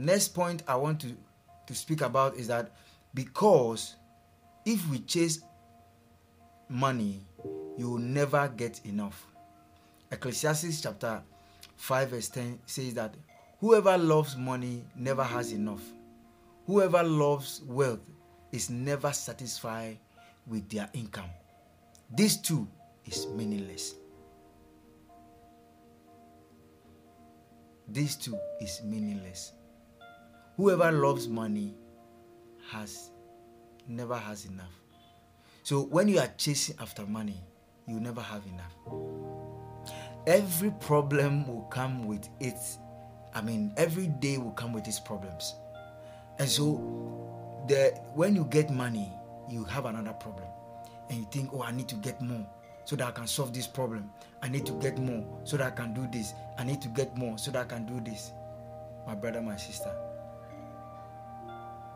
next point I want to, to speak about is that because if we chase money, you will never get enough. Ecclesiastes chapter 5, verse 10 says that whoever loves money never has enough. Whoever loves wealth is never satisfied with their income. This too is meaningless. This too is meaningless. Whoever loves money has never has enough. So when you are chasing after money, you never have enough. Every problem will come with its I mean every day will come with its problems. And so the when you get money, you have another problem. And you think, "Oh, I need to get more so that I can solve this problem. I need to get more so that I can do this. I need to get more so that I can do this." My brother, my sister,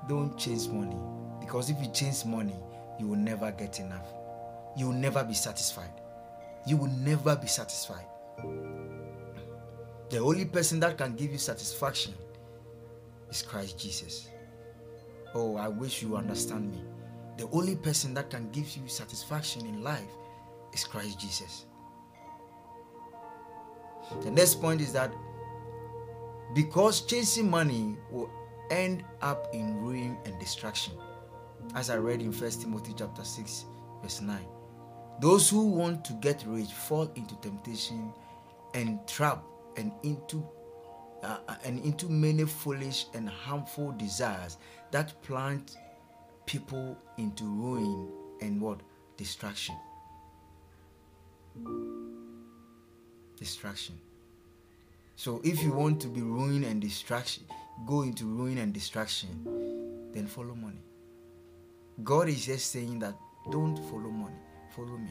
don't chase money because if you chase money, you will never get enough. You will never be satisfied. You will never be satisfied. The only person that can give you satisfaction is Christ Jesus. Oh, I wish you understand me. The only person that can give you satisfaction in life is Christ Jesus. The next point is that because chasing money will end up in ruin and destruction. As I read in 1 Timothy chapter 6, verse 9. Those who want to get rich fall into temptation and trap and into uh, and into many foolish and harmful desires that plant people into ruin and what distraction distraction so if you want to be ruin and distraction go into ruin and destruction, then follow money god is just saying that don't follow money follow me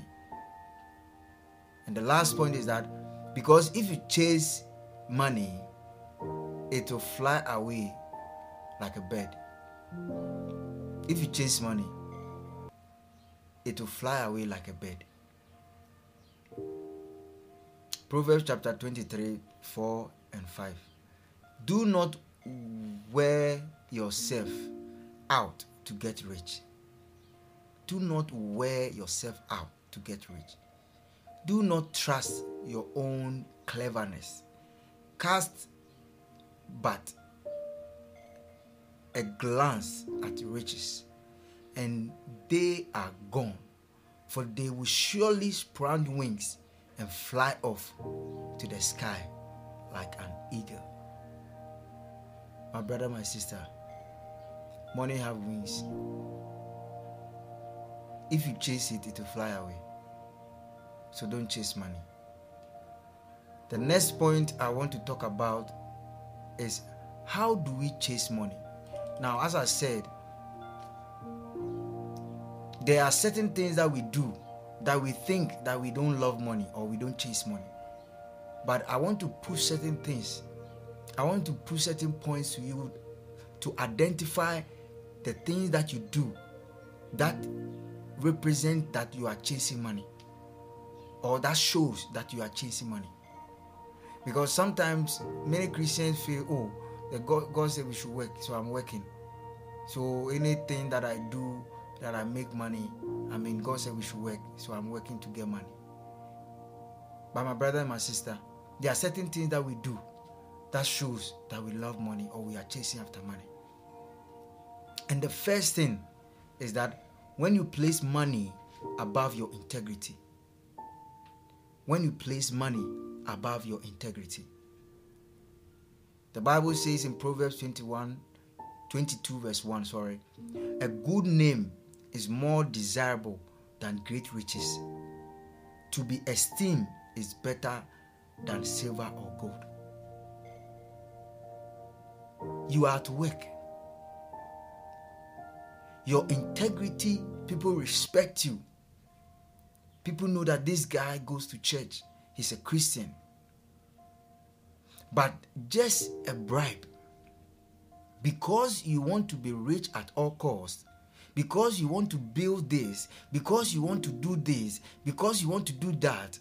and the last point is that because if you chase money it will fly away like a bird if you chase money, it will fly away like a bird. Proverbs chapter 23, 4 and 5. Do not wear yourself out to get rich. Do not wear yourself out to get rich. Do not trust your own cleverness. Cast but a glance at riches, and they are gone, for they will surely sprout wings and fly off to the sky like an eagle. My brother, my sister, money have wings. If you chase it, it will fly away. So don't chase money. The next point I want to talk about is how do we chase money? Now, as I said, there are certain things that we do that we think that we don't love money or we don't chase money. But I want to push certain things. I want to push certain points to you to identify the things that you do that represent that you are chasing money or that shows that you are chasing money. Because sometimes many Christians feel, oh, the God, God said we should work, so I'm working. So anything that I do that I make money, I mean, God said we should work, so I'm working to get money. But my brother and my sister, there are certain things that we do that shows that we love money or we are chasing after money. And the first thing is that when you place money above your integrity, when you place money above your integrity, the Bible says in Proverbs 21 22, verse 1, sorry, a good name is more desirable than great riches. To be esteemed is better than silver or gold. You are at work. Your integrity, people respect you. People know that this guy goes to church, he's a Christian. But just a bribe, because you want to be rich at all costs, because you want to build this, because you want to do this, because you want to do that.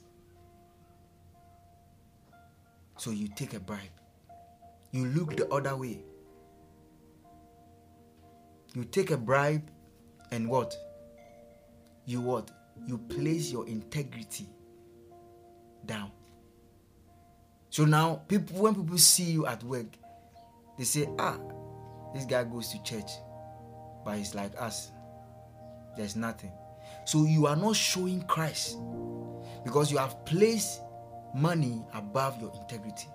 So you take a bribe. You look the other way You take a bribe and what? You what? You place your integrity down. So now people when people see you at work, they say, ah, this guy goes to church, but he's like us. There's nothing. So you are not showing Christ because you have placed money above your integrity.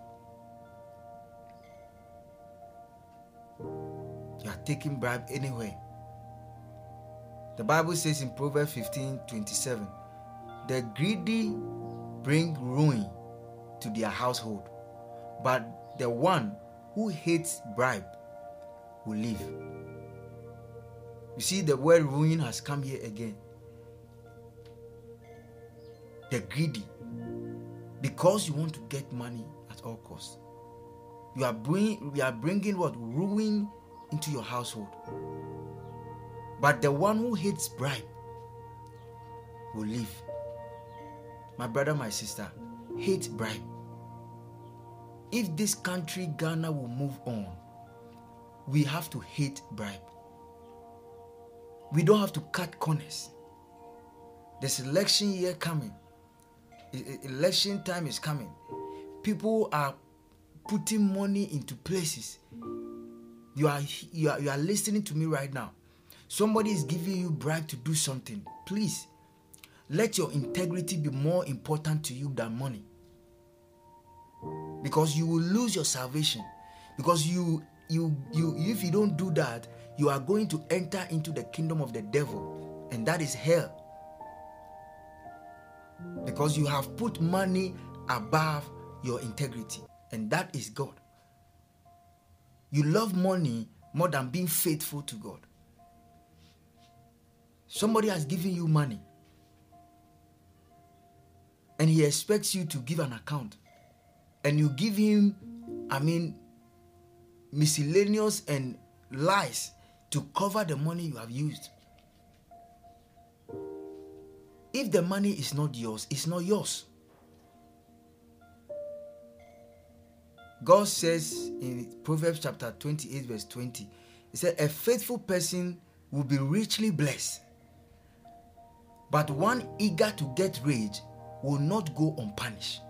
Are taking bribe anywhere. The Bible says in Proverbs 15 27, the greedy bring ruin to their household, but the one who hates bribe will live. You see, the word ruin has come here again. The greedy, because you want to get money at all costs, you are bringing, we are bringing what ruin into your household. But the one who hates bribe will live. My brother, my sister, hate bribe. If this country, Ghana, will move on, we have to hate bribe. We don't have to cut corners. There's election year coming. Election time is coming. People are putting money into places. You are, you are you are listening to me right now. Somebody is giving you bribe to do something. Please let your integrity be more important to you than money. Because you will lose your salvation. Because you you you if you don't do that, you are going to enter into the kingdom of the devil, and that is hell. Because you have put money above your integrity, and that is God. You love money more than being faithful to God. Somebody has given you money and he expects you to give an account and you give him i mean miscellaneous and lies to cover the money you have used if the money is not yours it's not yours god says in proverbs chapter 28 verse 20 he said a faithful person will be richly blessed but one eager to get rich will not go unpunished.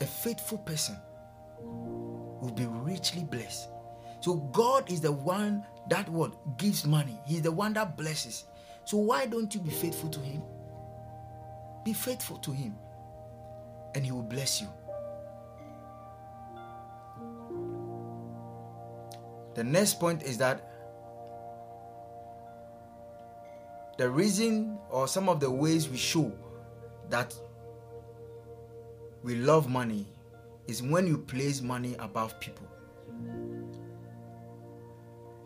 A faithful person will be richly blessed. So God is the one that what gives money. He's the one that blesses. So why don't you be faithful to him? Be faithful to him and he will bless you. The next point is that the reason or some of the ways we show that we love money is when you place money above people.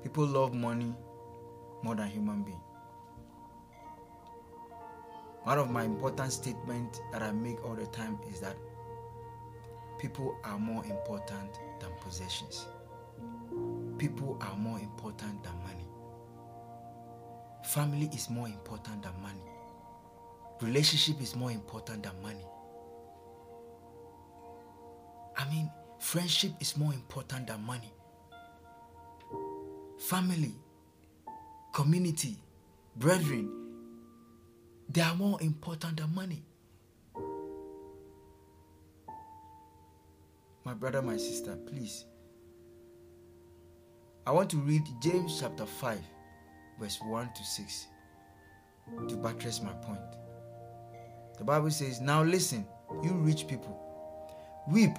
People love money more than human being. One of my important statements that I make all the time is that people are more important than possessions. People are more important than money. Family is more important than money. Relationship is more important than money. I mean, friendship is more important than money. Family, community, brethren, they are more important than money. My brother, my sister, please. I want to read James chapter 5 verse 1 to 6 to buttress my point. The Bible says, Now listen, you rich people, weep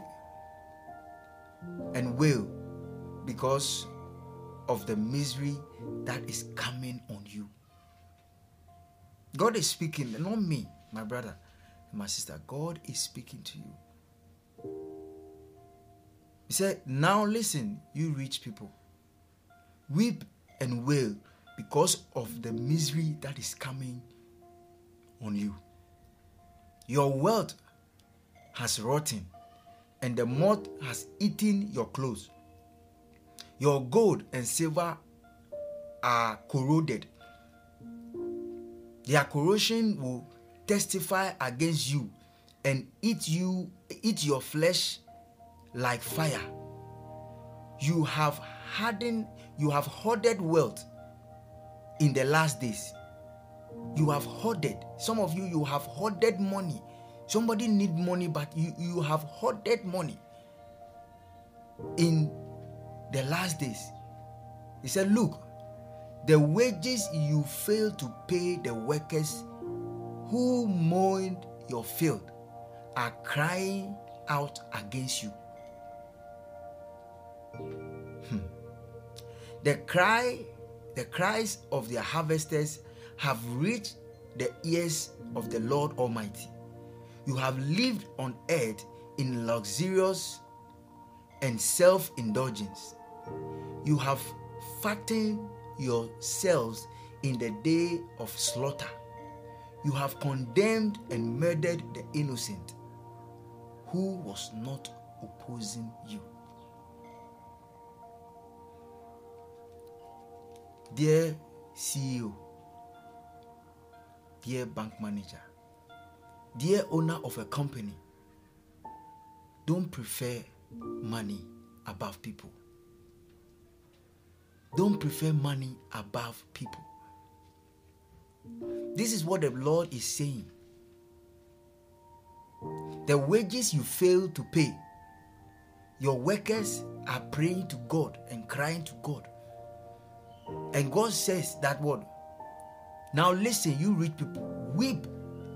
and wail because of the misery that is coming on you. God is speaking, not me, my brother my sister. God is speaking to you. He said, Now listen, you rich people, weep and wail because of the misery that is coming on you. Your wealth has rotten, and the moth has eaten your clothes. Your gold and silver are corroded. Their corrosion will testify against you and eat you eat your flesh like fire. You have hardened you have hoarded wealth in the last days. You have hoarded. Some of you, you have hoarded money. Somebody need money, but you, you have hoarded money in the last days. He said, Look, the wages you fail to pay the workers who mowed your field are crying out against you. Hmm. The cry, the cries of their harvesters have reached the ears of the Lord Almighty. You have lived on earth in luxurious and self indulgence. You have fattened yourselves in the day of slaughter. You have condemned and murdered the innocent who was not opposing you. Dear CEO, dear bank manager, dear owner of a company, don't prefer money above people. Don't prefer money above people. This is what the Lord is saying. The wages you fail to pay, your workers are praying to God and crying to God. And God says that word. Now listen, you rich people, weep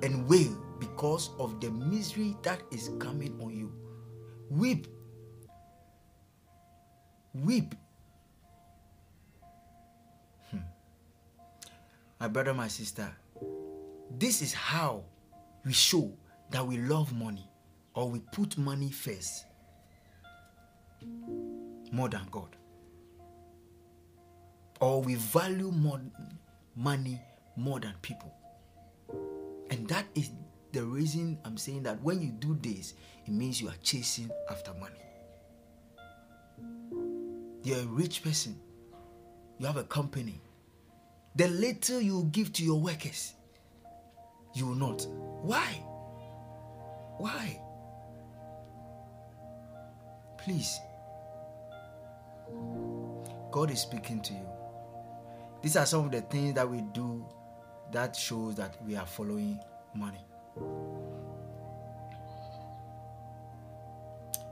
and wail because of the misery that is coming on you. Weep. Weep. Hmm. My brother, my sister, this is how we show that we love money or we put money first more than God. Or we value more money more than people. And that is the reason I'm saying that when you do this, it means you are chasing after money. You're a rich person, you have a company. The little you give to your workers, you will not. Why? Why? Please. God is speaking to you. These are some of the things that we do that shows that we are following money.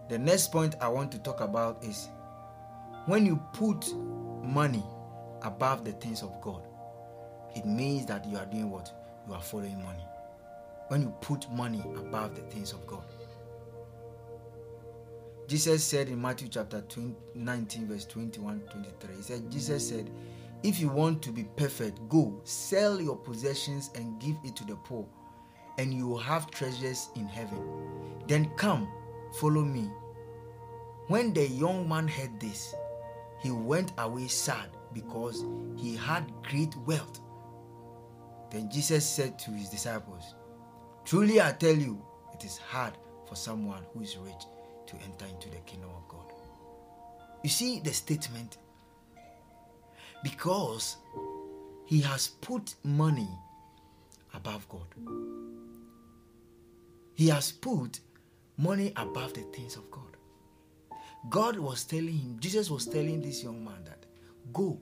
The next point I want to talk about is when you put money above the things of God, it means that you are doing what? You are following money. When you put money above the things of God. Jesus said in Matthew chapter 20, 19, verse 21 23, He said, Jesus said, If you want to be perfect, go sell your possessions and give it to the poor, and you will have treasures in heaven. Then come, follow me. When the young man heard this, he went away sad because he had great wealth. Then Jesus said to his disciples, Truly I tell you, it is hard for someone who is rich to enter into the kingdom of God. You see the statement? Because he has put money above God. He has put money above the things of God. God was telling him, Jesus was telling this young man that go,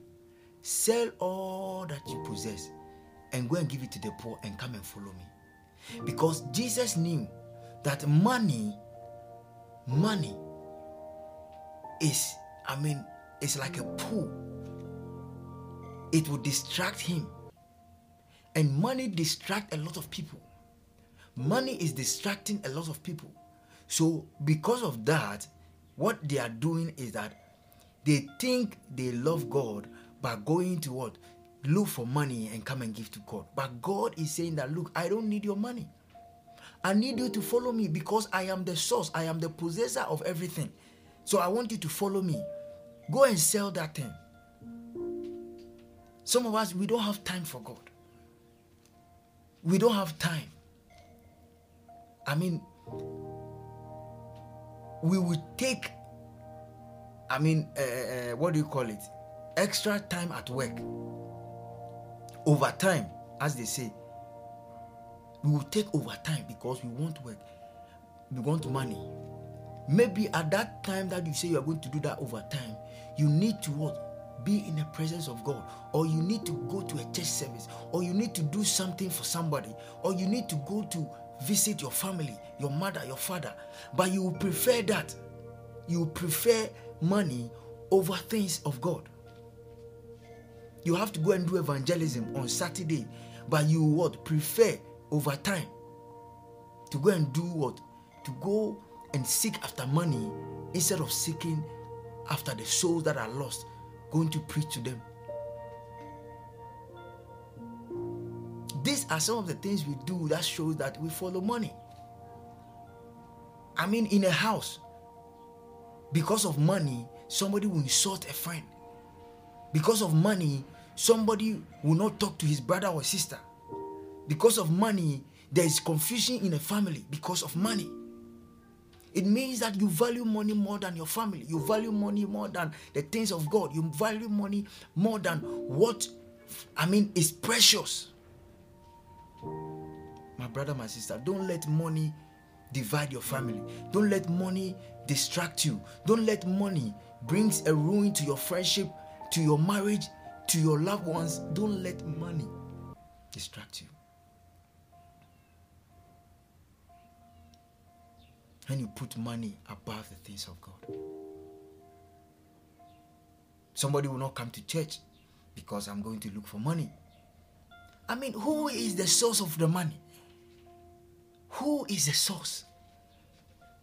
sell all that you possess and go and give it to the poor and come and follow me. Because Jesus knew that money, money is, I mean, it's like a pool. It will distract him. And money distract a lot of people. Money is distracting a lot of people. So because of that, what they are doing is that they think they love God by going to what? Look for money and come and give to God. But God is saying that, look, I don't need your money. I need you to follow me because I am the source, I am the possessor of everything. So I want you to follow me. Go and sell that thing. Some of us, we don't have time for God. We don't have time. I mean, we will take, I mean, uh, uh, what do you call it? Extra time at work. Overtime, as they say. We will take overtime because we want work. We want money. Maybe at that time that you say you are going to do that overtime, you need to what? Be in the presence of God, or you need to go to a church service, or you need to do something for somebody, or you need to go to visit your family, your mother, your father, but you prefer that. You prefer money over things of God. You have to go and do evangelism on Saturday, but you would prefer over time to go and do what? To go and seek after money instead of seeking after the souls that are lost, going to preach to them. These are some of the things we do that shows that we follow money. I mean, in a house, because of money, somebody will insult a friend. Because of money, somebody will not talk to his brother or sister. Because of money, there is confusion in a family because of money. It means that you value money more than your family. You value money more than the things of God. You value money more than what, I mean, is precious. My brother, my sister, don't let money divide your family. Don't let money distract you. Don't let money brings a ruin to your friendship, to your marriage, to your loved ones. Don't let money distract you. And you put money above the things of God. Somebody will not come to church because I'm going to look for money. I mean, who is the source of the money? Who is the source?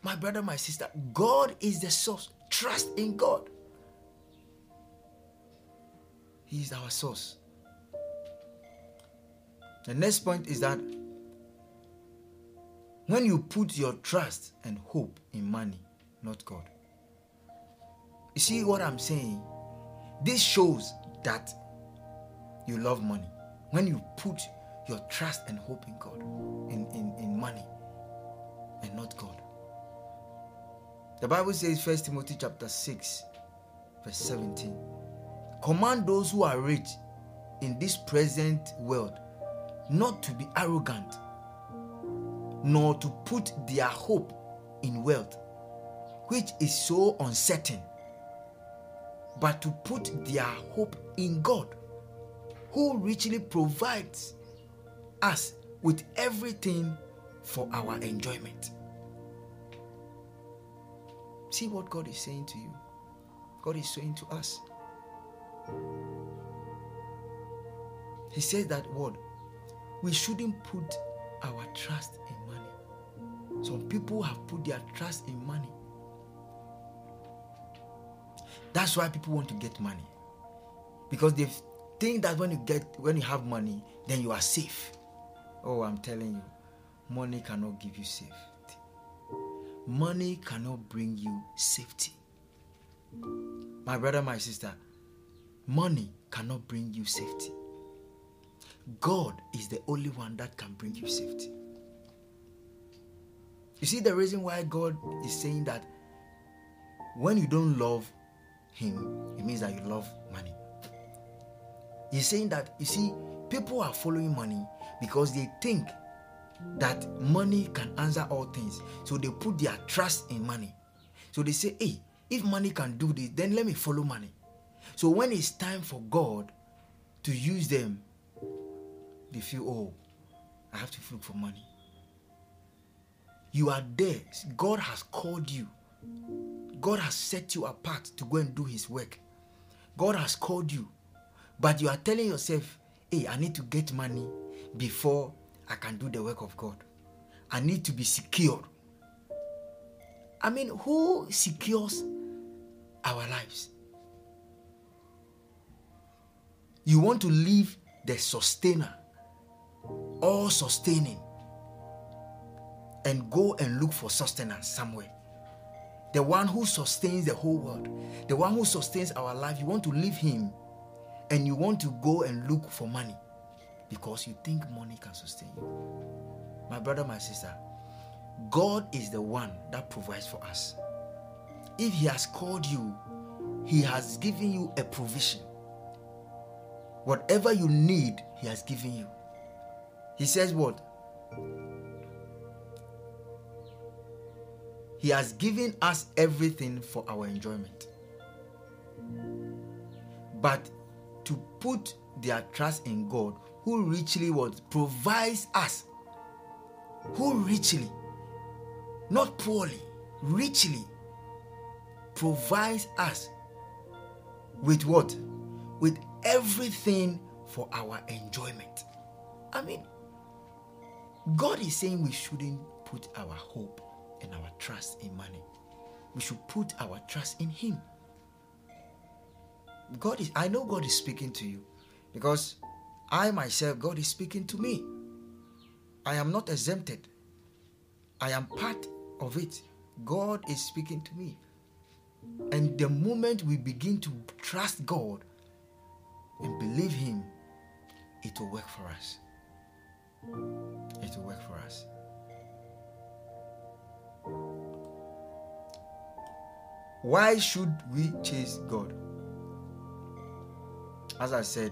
My brother, my sister, God is the source. Trust in God. He is our source. The next point is that when you put your trust and hope in money, not God. You see what I'm saying? This shows that you love money. When you put your trust and hope in God, in, in, in money, and not God. The Bible says, 1 Timothy chapter 6, verse 17. Command those who are rich in this present world not to be arrogant nor to put their hope in wealth, which is so uncertain, but to put their hope in God, who richly provides us with everything for our enjoyment. See what God is saying to you. God is saying to us. He says that word. We shouldn't put our trust in. Some people have put their trust in money. That's why people want to get money. Because they think that when you get when you have money, then you are safe. Oh, I'm telling you, money cannot give you safety. Money cannot bring you safety. My brother, my sister, money cannot bring you safety. God is the only one that can bring you safety. You see, the reason why God is saying that when you don't love Him, it means that you love money. He's saying that, you see, people are following money because they think that money can answer all things. So they put their trust in money. So they say, hey, if money can do this, then let me follow money. So when it's time for God to use them, they feel, oh, I have to look for money. You are there. God has called you. God has set you apart to go and do His work. God has called you. But you are telling yourself, hey, I need to get money before I can do the work of God. I need to be secure. I mean, who secures our lives? You want to leave the sustainer, all sustaining, and go and look for sustenance somewhere. The one who sustains the whole world, the one who sustains our life, you want to leave him and you want to go and look for money because you think money can sustain you. My brother, my sister, God is the one that provides for us. If He has called you, He has given you a provision. Whatever you need, He has given you. He says, What? He has given us everything for our enjoyment. but to put their trust in God, who richly what provides us, who richly, not poorly, richly provides us with what? With everything for our enjoyment. I mean, God is saying we shouldn't put our hope and our trust in money. We should put our trust in Him. God is, I know God is speaking to you because I myself, God is speaking to me. I am not exempted, I am part of it. God is speaking to me. And the moment we begin to trust God and believe Him, it will work for us. It will work for us. Why should we chase God? As I said,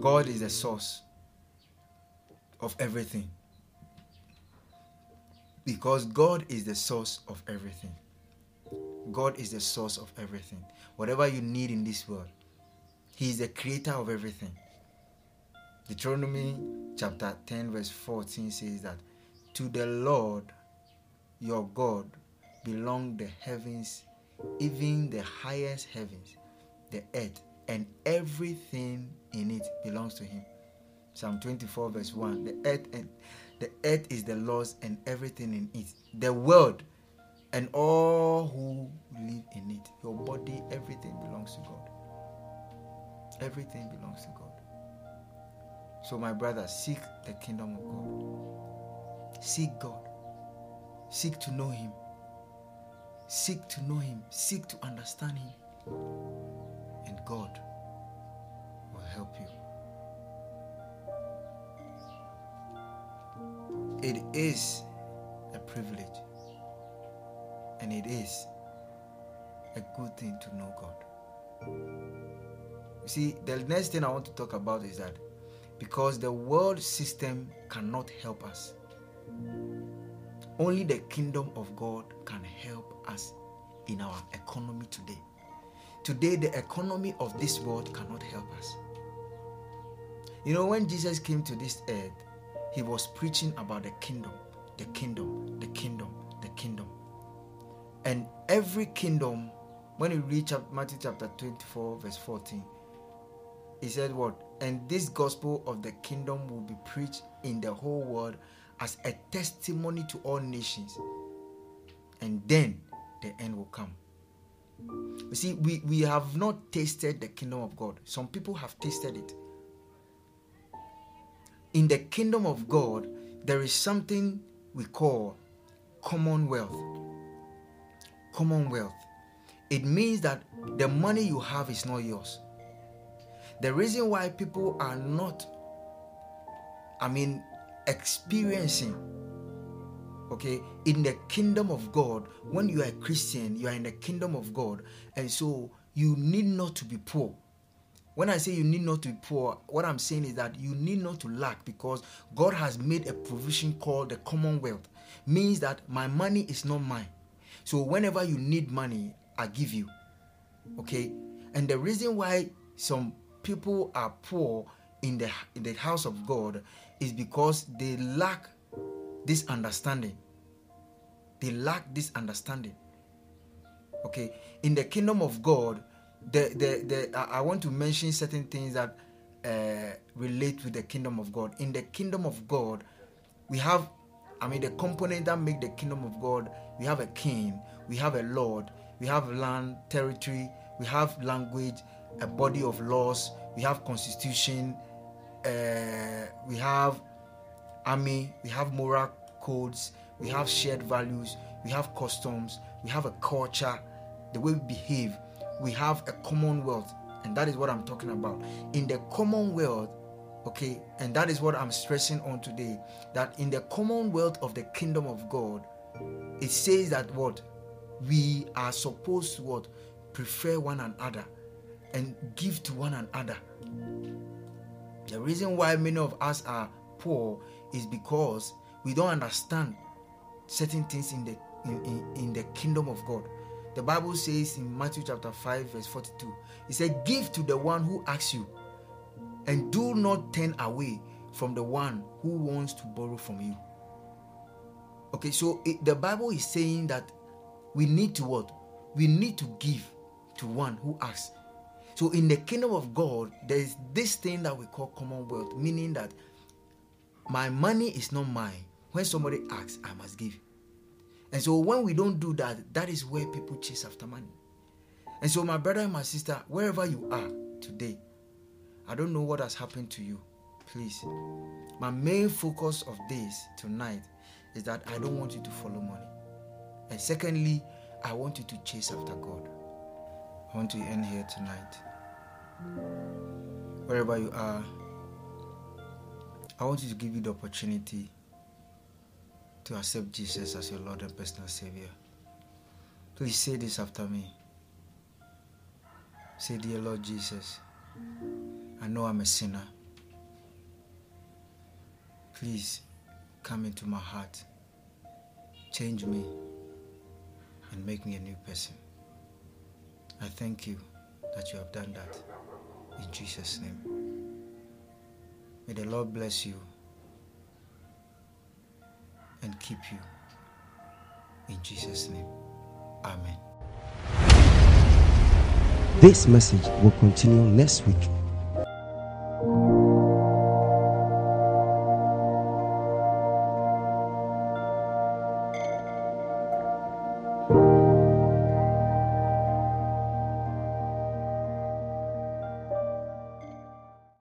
God is the source of everything. Because God is the source of everything. God is the source of everything. Whatever you need in this world, He is the creator of everything. Deuteronomy chapter 10, verse 14 says that to the Lord your God belong the heavens, even the highest heavens, the earth, and everything in it belongs to him. Psalm 24, verse 1. The earth and the earth is the Lord's and everything in it. The world and all who live in it. Your body, everything belongs to God. Everything belongs to God. So, my brother, seek the kingdom of God. Seek God. Seek to know Him. Seek to know Him. Seek to understand Him. And God will help you. It is a privilege and it is a good thing to know God. You see, the next thing I want to talk about is that because the world system cannot help us. Only the kingdom of God can help us in our economy today. Today, the economy of this world cannot help us. You know, when Jesus came to this earth, he was preaching about the kingdom, the kingdom, the kingdom, the kingdom. And every kingdom, when you read Matthew chapter 24, verse 14, he said, What? And this gospel of the kingdom will be preached in the whole world as a testimony to all nations. And then the end will come. You see, we, we have not tasted the kingdom of God. Some people have tasted it. In the kingdom of God, there is something we call commonwealth. Commonwealth. It means that the money you have is not yours. The reason why people are not, I mean, experiencing, okay, in the kingdom of God, when you are a Christian, you are in the kingdom of God, and so you need not to be poor. When I say you need not to be poor, what I'm saying is that you need not to lack because God has made a provision called the commonwealth. Means that my money is not mine. So whenever you need money, I give you. Okay? And the reason why some people are poor in the in the house of God is because they lack this understanding. They lack this understanding. Okay, in the kingdom of God, the the, the I want to mention certain things that uh, relate to the kingdom of God. In the kingdom of God, we have, I mean, the component that make the kingdom of God. We have a king, we have a lord, we have land, territory, we have language, a body of laws, we have constitution, uh, we have army, we have moral codes, we have shared values, we have customs, we have a culture, the way we behave, we have a commonwealth, and that is what I'm talking about. In the commonwealth, okay, and that is what I'm stressing on today, that in the commonwealth of the kingdom of God, it says that what we are supposed to what prefer one another and give to one another. The reason why many of us are poor is because we don't understand certain things in the in, in, in the kingdom of God. The Bible says in Matthew chapter 5, verse 42, it said, Give to the one who asks you, and do not turn away from the one who wants to borrow from you. Okay, so it, the Bible is saying that we need to what? We need to give to one who asks. So in the kingdom of God, there is this thing that we call commonwealth, meaning that my money is not mine. When somebody asks, I must give. And so when we don't do that, that is where people chase after money. And so, my brother and my sister, wherever you are today, I don't know what has happened to you. Please, my main focus of this tonight is that I don't want you to follow money. And secondly, I want you to chase after God. I want to end here tonight. Wherever you are, I want you to give you the opportunity to accept Jesus as your Lord and personal Savior. Please say this after me. Say, Dear Lord Jesus, I know I'm a sinner. Please come into my heart, change me, and make me a new person. I thank you that you have done that. In Jesus' name. May the Lord bless you and keep you. In Jesus' name. Amen. This message will continue next week